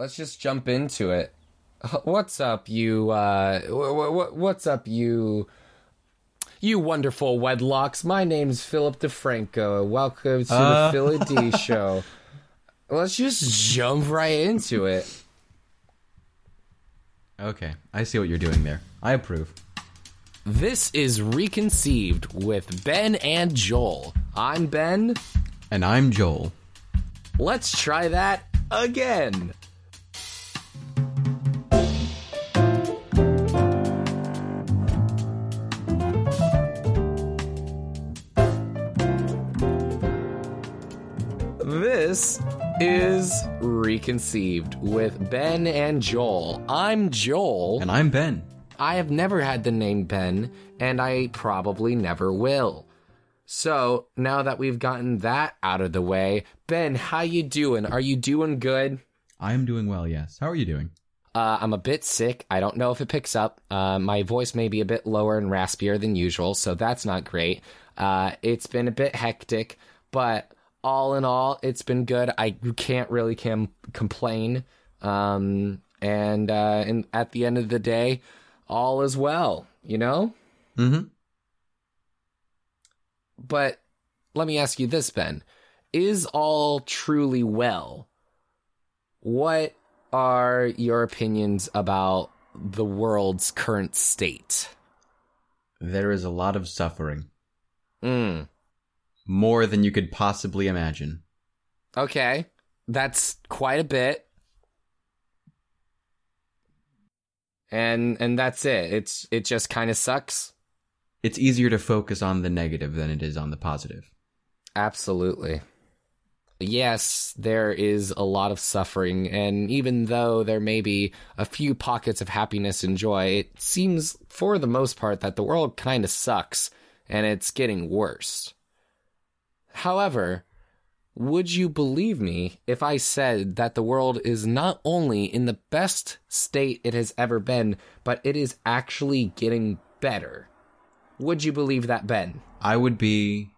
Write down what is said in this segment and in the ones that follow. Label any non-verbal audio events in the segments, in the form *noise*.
let's just jump into it. *laughs* What's up, you? Uh, wh- wh- what's up, you? You wonderful wedlocks. My name's Philip DeFranco. Welcome to Uh. the Philly D Show. Let's just jump right into it. Okay, I see what you're doing there. I approve. This is Reconceived with Ben and Joel. I'm Ben. And I'm Joel. Let's try that again. This is Reconceived with Ben and Joel. I'm Joel. And I'm Ben. I have never had the name Ben, and I probably never will. So now that we've gotten that out of the way, Ben, how you doing? Are you doing good? I'm doing well, yes. How are you doing? Uh, I'm a bit sick. I don't know if it picks up. Uh, my voice may be a bit lower and raspier than usual, so that's not great. Uh, it's been a bit hectic, but all in all, it's been good. I can't really com- complain. Um, and uh, and at the end of the day, all is well. You know. Mm-hmm. But let me ask you this, Ben. Is all truly well? What are your opinions about the world's current state? There is a lot of suffering. Mm. More than you could possibly imagine. Okay. That's quite a bit. And and that's it. It's it just kind of sucks. It's easier to focus on the negative than it is on the positive. Absolutely. Yes, there is a lot of suffering, and even though there may be a few pockets of happiness and joy, it seems for the most part that the world kind of sucks and it's getting worse. However, would you believe me if I said that the world is not only in the best state it has ever been, but it is actually getting better? Would you believe that, Ben? I would be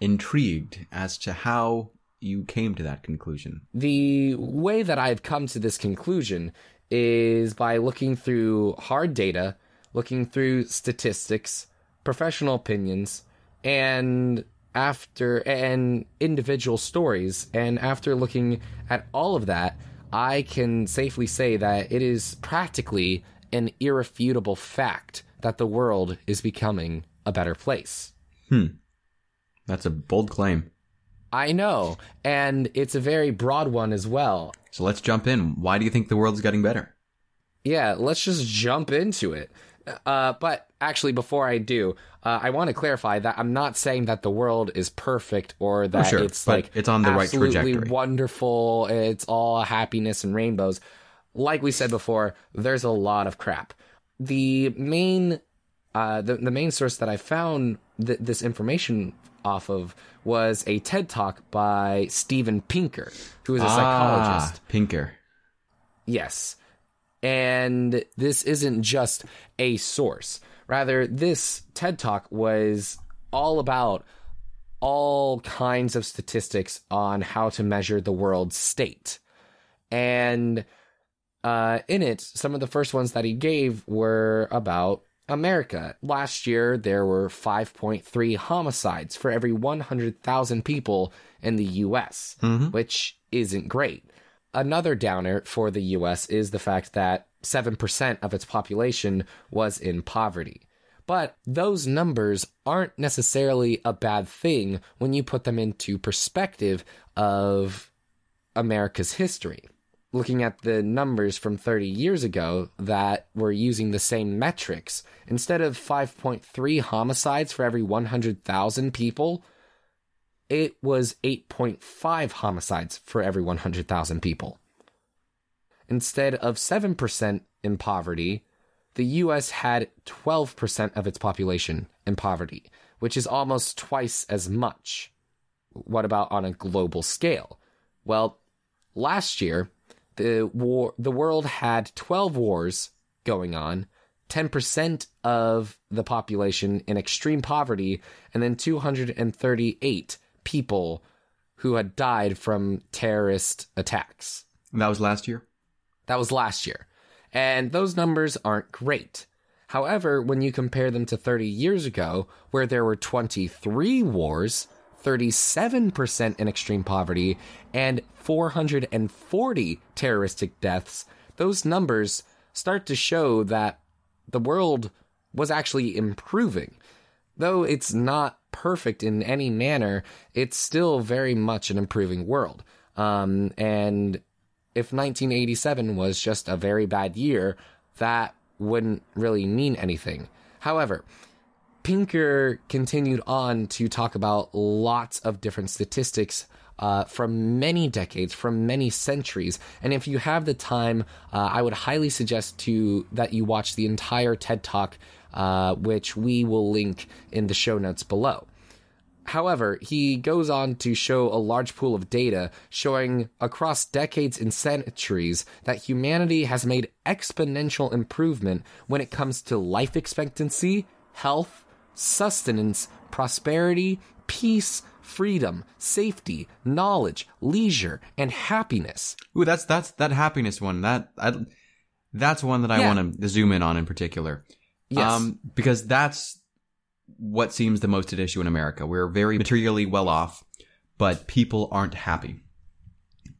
intrigued as to how you came to that conclusion. The way that I've come to this conclusion is by looking through hard data, looking through statistics, professional opinions, and after and individual stories and after looking at all of that i can safely say that it is practically an irrefutable fact that the world is becoming a better place Hmm. That's a bold claim. i know and it's a very broad one as well So let's jump in. Why do you think the world's getting better? Yeah, let's just jump into it. Uh, but actually, before I do, uh, I want to clarify that I'm not saying that the world is perfect or that Oh, sure, it's like it's on the right absolutely trajectory. wonderful. It's all happiness and rainbows. Like we said before, there's a lot of crap. The main, uh, the the main source that I found th- this information off of was a TED talk by Steven Pinker, who is a psychologist. Ah, Pinker. Yes. And this isn't just a source. Rather, this TED Talk was all about all kinds of statistics on how to measure the world's state. And uh, in it, some of the first ones that he gave were about America. Last year, there were 5.3 homicides for every 100,000 people in the US, which isn't great. Another downer for the US is the fact that 7% of its population was in poverty. But those numbers aren't necessarily a bad thing when you put them into perspective of America's history. Looking at the numbers from 30 years ago that were using the same metrics, instead of 5.3 homicides for every 100,000 people, it was 8.5 homicides for every 100,000 people. Instead of 7% in poverty, the US had 12% of its population in poverty, which is almost twice as much. What about on a global scale? Well, last year, the war the world had 12 wars going on, 10% of the population in extreme poverty, and then 238 people who had died from terrorist attacks. That was last year? That was last year. And those numbers aren't great. However, when you compare them to 30 years ago, where there were 23 wars, 37% in extreme poverty, and 440 terroristic deaths, those numbers start to show that the world was actually improving. Though it's not perfect in any manner, it's still very much an improving world. Um, and if 1987 was just a very bad year, that wouldn't really mean anything. However, Pinker continued on to talk about lots of different statistics uh, from many decades, from many centuries. And if you have the time, uh, I would highly suggest to that you watch the entire TED Talk, uh, which we will link in the show notes below. However, he goes on to show a large pool of data showing across decades and centuries that humanity has made exponential improvement when it comes to life expectancy, health, sustenance, prosperity, peace, freedom, safety, knowledge, leisure, and happiness. Ooh, that's that's that happiness one. That I, that's one that I Yeah. want to zoom in on in particular. Yes. Um, because that's what seems the most at issue in America. We're very materially well off, but people aren't happy.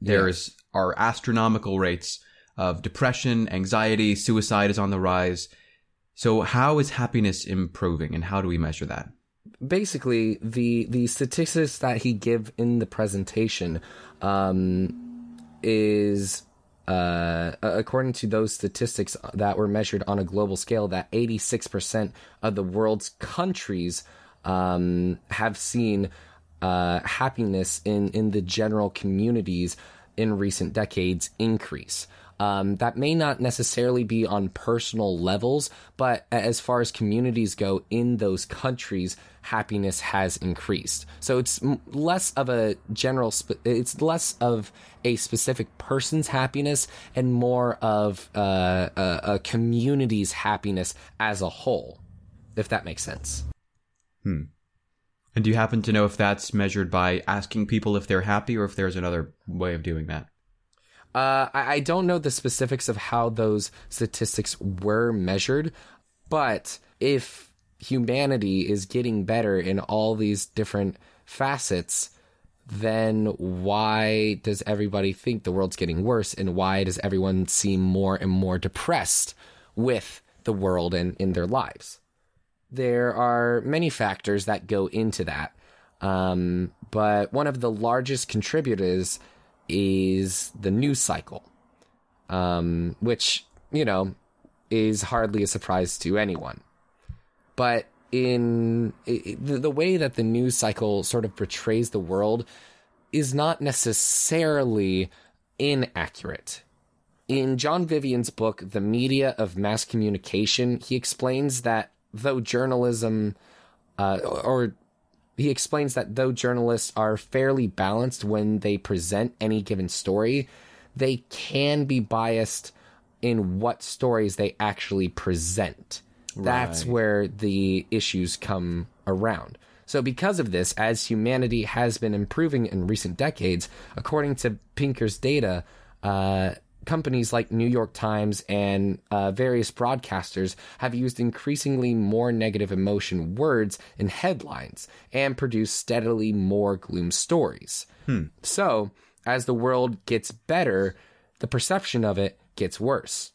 There's are astronomical rates of depression, anxiety, suicide is on the rise. So how is happiness improving and how do we measure that? basically the the statistics that he give in the presentation um, is uh, according to those statistics that were measured on a global scale that 86% of the world's countries um, have seen uh, happiness in in the general communities in recent decades increase um, that may not necessarily be on personal levels, but as far as communities go in those countries, happiness has increased. So it's less of a general, spe- it's less of a specific person's happiness and more of uh, a, a community's happiness as a whole, if that makes sense. Hmm. And do you happen to know if that's measured by asking people if they're happy or if there's another way of doing that? Uh, I, I don't know the specifics of how those statistics were measured, but if humanity is getting better in all these different facets, then why does everybody think the world's getting worse? And why does everyone seem more and more depressed with the world and in their lives? There are many factors that go into that. Um, but one of the largest contributors is the news cycle, um, which, you know, is hardly a surprise to anyone. But in i i- the, the way that the news cycle sort of portrays the world is not necessarily inaccurate. In John Vivian's book, The Media of Mass Communication, he explains that though journalism, uh, or he explains that though journalists are fairly balanced when they present any given story, they can be biased in what stories they actually present. That's where the issues come around. So, because of this, as humanity has been improving in recent decades, according to Pinker's data, uh, companies like New York Times and uh, various broadcasters have used increasingly more negative emotion words in headlines and produced steadily more gloom stories. So, as the world gets better, the perception of it gets worse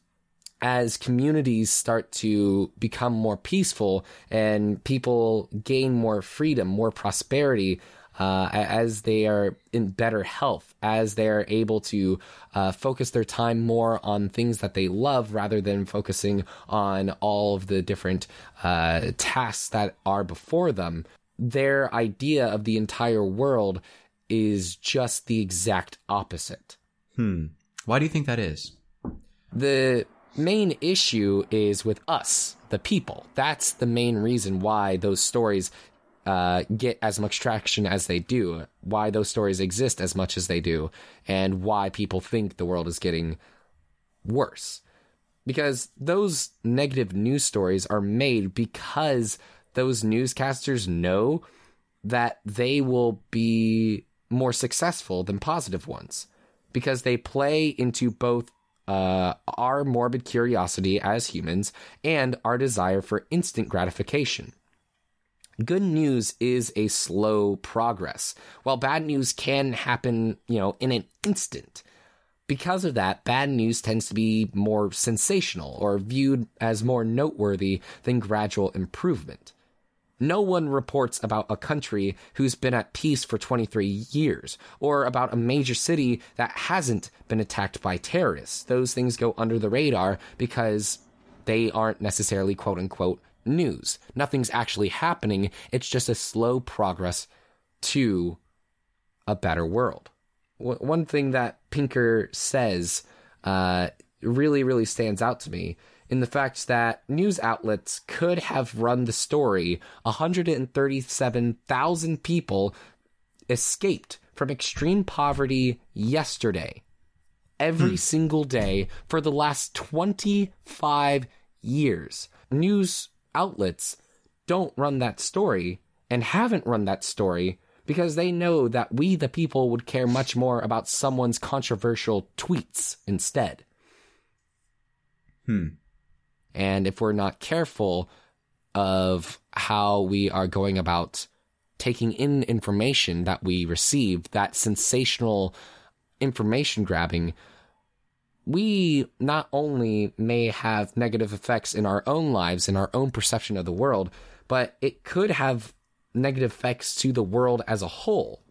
as communities start to become more peaceful and people gain more freedom, more prosperity, uh, as they are in better health, as they are able to uh, focus their time more on things that they love rather than focusing on all of the different uh, tasks that are before them, their idea of the entire world is just the exact opposite. Hmm. Why do you think that is? the main issue is with us, the people. That's the main reason why those stories uh, get as much traction as they do, why those stories exist as much as they do, and why people think the world is getting worse. Because those negative news stories are made because those newscasters know that they will be more successful than positive ones because they play into both uh, our morbid curiosity as humans and our desire for instant gratification. Good news is a slow progress, while bad news can happen, you know, in an instant. Because of that, bad news tends to be more sensational or viewed as more noteworthy than gradual improvement. No one reports about a country who's been at peace for 23 years, or about a major city that hasn't been attacked by terrorists. Those things go under the radar because they aren't necessarily quote unquote news. Nothing's actually happening, it's just a slow progress to a better world. W- one thing that Pinker says uh, really, really stands out to me in the fact that news outlets could have run the story 137,000 people escaped from extreme poverty yesterday. Every hmm. single day for the last 25 years. News outlets don't run that story and haven't run that story because they know that we, the people, would care much more about someone's controversial tweets instead. Hmm. And if we're not careful of how we are going about taking in information that we receive, that sensational information grabbing, we not only may have negative effects in our own lives, in our own perception of the world, but it could have negative effects to the world as a whole.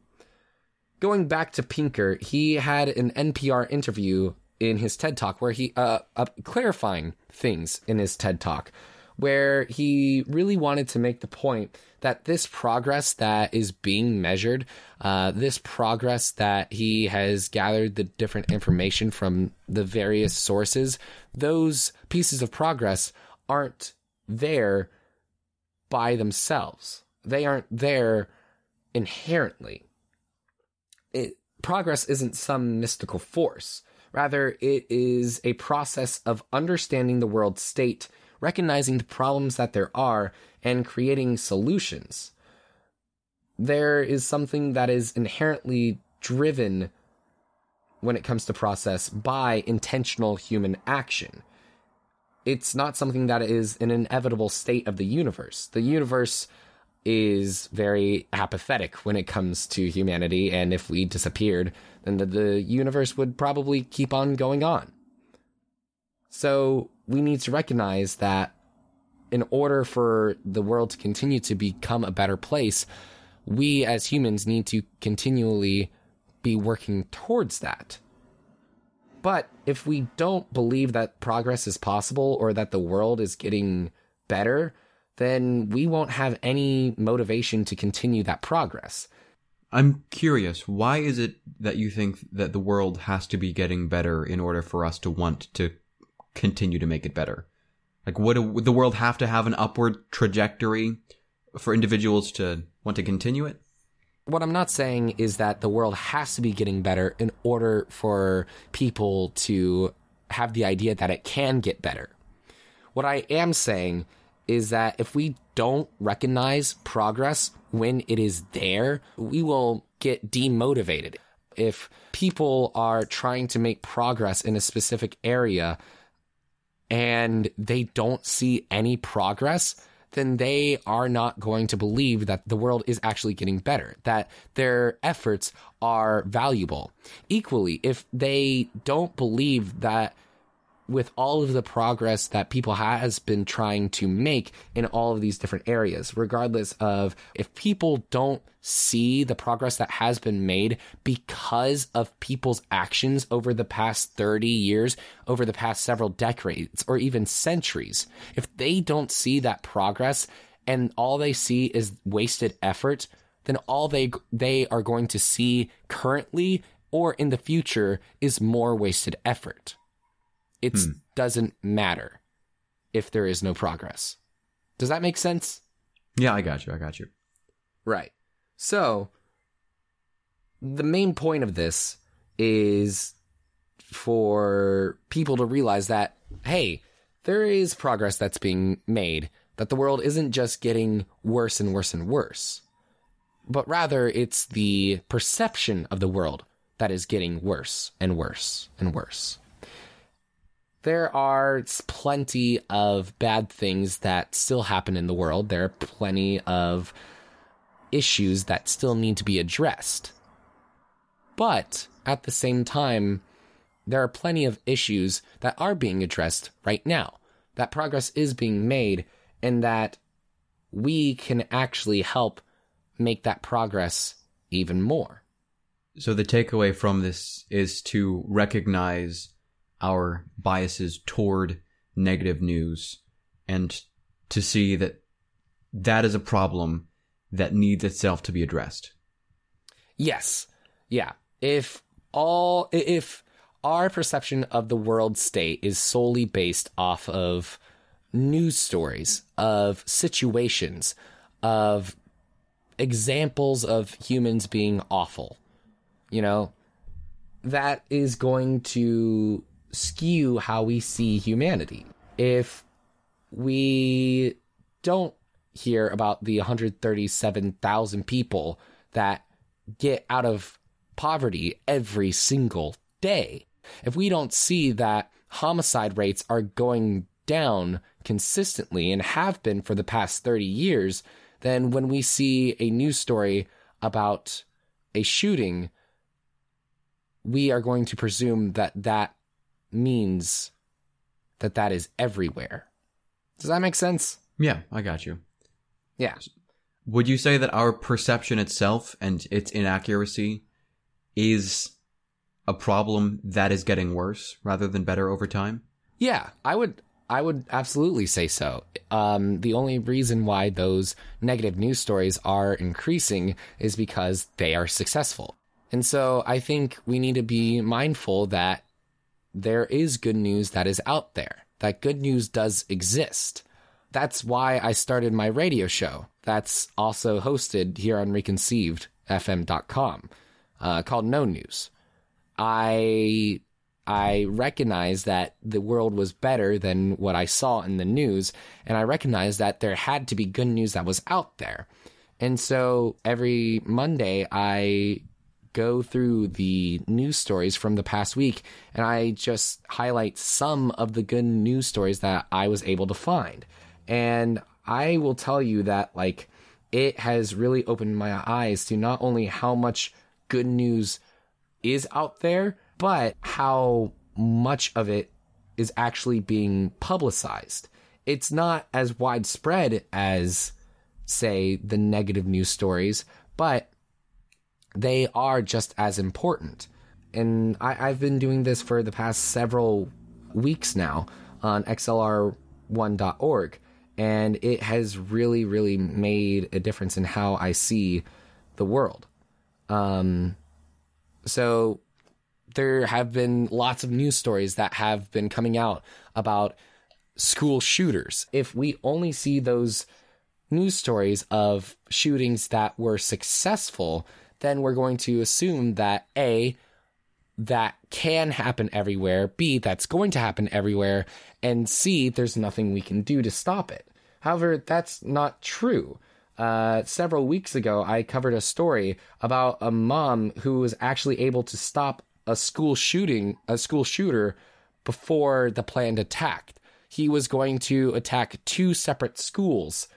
Going back to Pinker, he had an NPR interview in his TED Talk where he uh, uh, clarifying things in his TED Talk where he really wanted to make the point that this progress that is being measured, uh, this progress that he has gathered the different information from the various sources, those pieces of progress aren't there by themselves. They aren't there inherently. It, progress isn't some mystical force. Rather, it is a process of understanding the world state, recognizing the problems that there are, and creating solutions. There is something that is inherently driven when it comes to process by intentional human action. It's not something that is an inevitable state of the universe. The universe is very apathetic when it comes to humanity, and if we disappeared, then the, the universe would probably keep on going on. So we need to recognize that in order for the world to continue to become a better place, we as humans need to continually be working towards that. But if we don't believe that progress is possible or that the world is getting better, then we won't have any motivation to continue that progress. I'm curious, why is it that you think that the world has to be getting better in order for us to want to continue to make it better? Like, would, a, would the world have to have an upward trajectory for individuals to want to continue it? What I'm not saying is that the world has to be getting better in order for people to have the idea that it can get better. What I am saying is that if we don't recognize progress when it is there, we will get demotivated. If people are trying to make progress in a specific area and they don't see any progress, then they are not going to believe that the world is actually getting better, that their efforts are valuable. Equally, if they don't believe that with all of the progress that people has been trying to make in all of these different areas regardless of if people don't see the progress that has been made because of people's actions over the past 30 years over the past several decades or even centuries. If they don't see that progress and all they see is wasted effort then all they they are going to see currently or in the future is more wasted effort it hmm. doesn't matter if there is no progress. Does that make sense? Yeah, I got you. I got you. Right. So, the main point of this is for people to realize that, hey, there is progress that's being made, that the world isn't just getting worse and worse and worse, but rather it's the perception of the world that is getting worse and worse and worse. There are plenty of bad things that still happen in the world. There are plenty of issues that still need to be addressed. But at the same time, there are plenty of issues that are being addressed right now, that progress is being made, and that we can actually help make that progress even more. So the takeaway from this is to recognize our biases toward negative news and to see that that is a problem that needs itself to be addressed. Yes. Yeah. If all if our perception of the world state is solely based off of news stories, of situations, of examples of humans being awful, you know, that is going to skew how we see humanity. If we don't hear about the 137,000 people that get out of poverty every single day, if we don't see that homicide rates are going down consistently and have been for the past 30 years, then when we see a news story about a shooting, we are going to presume that that means that that is everywhere. Does that make sense? Yeah, I got you. Yeah. Would you say that our perception itself and its inaccuracy is a problem that is getting worse rather than better over time? Yeah, I would I would absolutely say so. Um, the only reason why those negative news stories are increasing is because they are successful. And so I think we need to be mindful that there is good news that is out there, that good news does exist. That's why I started my radio show. That's also hosted here on reconceived.fm.com uh, called No News. I I recognized that the world was better than what I saw in the news, and I recognized that there had to be good news that was out there. And so every Monday, I go through the news stories from the past week and I just highlight some of the good news stories that I was able to find. And I will tell you that, like, it has really opened my eyes to not only how much good news is out there, but how much of it is actually being publicized. It's not as widespread as, say, the negative news stories, but they are just as important. And I, have been doing this for the past several weeks now on XLR1.org, and it has really, really made a difference in how I see the world. Um, so there have been lots of news stories that have been coming out about school shooters. If we only see those news stories of shootings that were successful, then we're going to assume that A, that can happen everywhere, B, that's going to happen everywhere, and C, there's nothing we can do to stop it. However, that's not true. Uh, several weeks ago, I covered a story about a mom who was actually able to stop a school shooting, a school shooter, before the planned attack. He was going to attack two separate schools,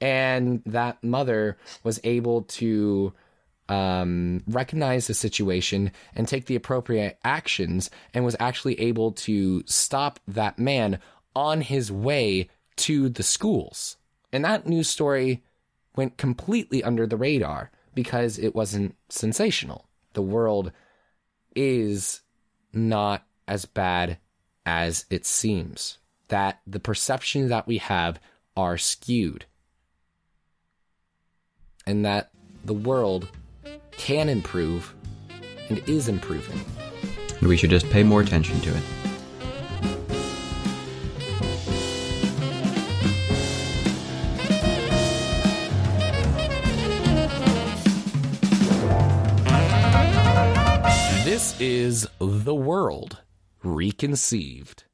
and that mother was able to um, recognize the situation and take the appropriate actions and was actually able to stop that man on his way to the schools. And that news story went completely under the radar because it wasn't sensational. The world is not as bad as it seems, that the perceptions that we have are skewed, and that the world can improve and is improving. And we should just pay more attention to it. This is The World Reconceived.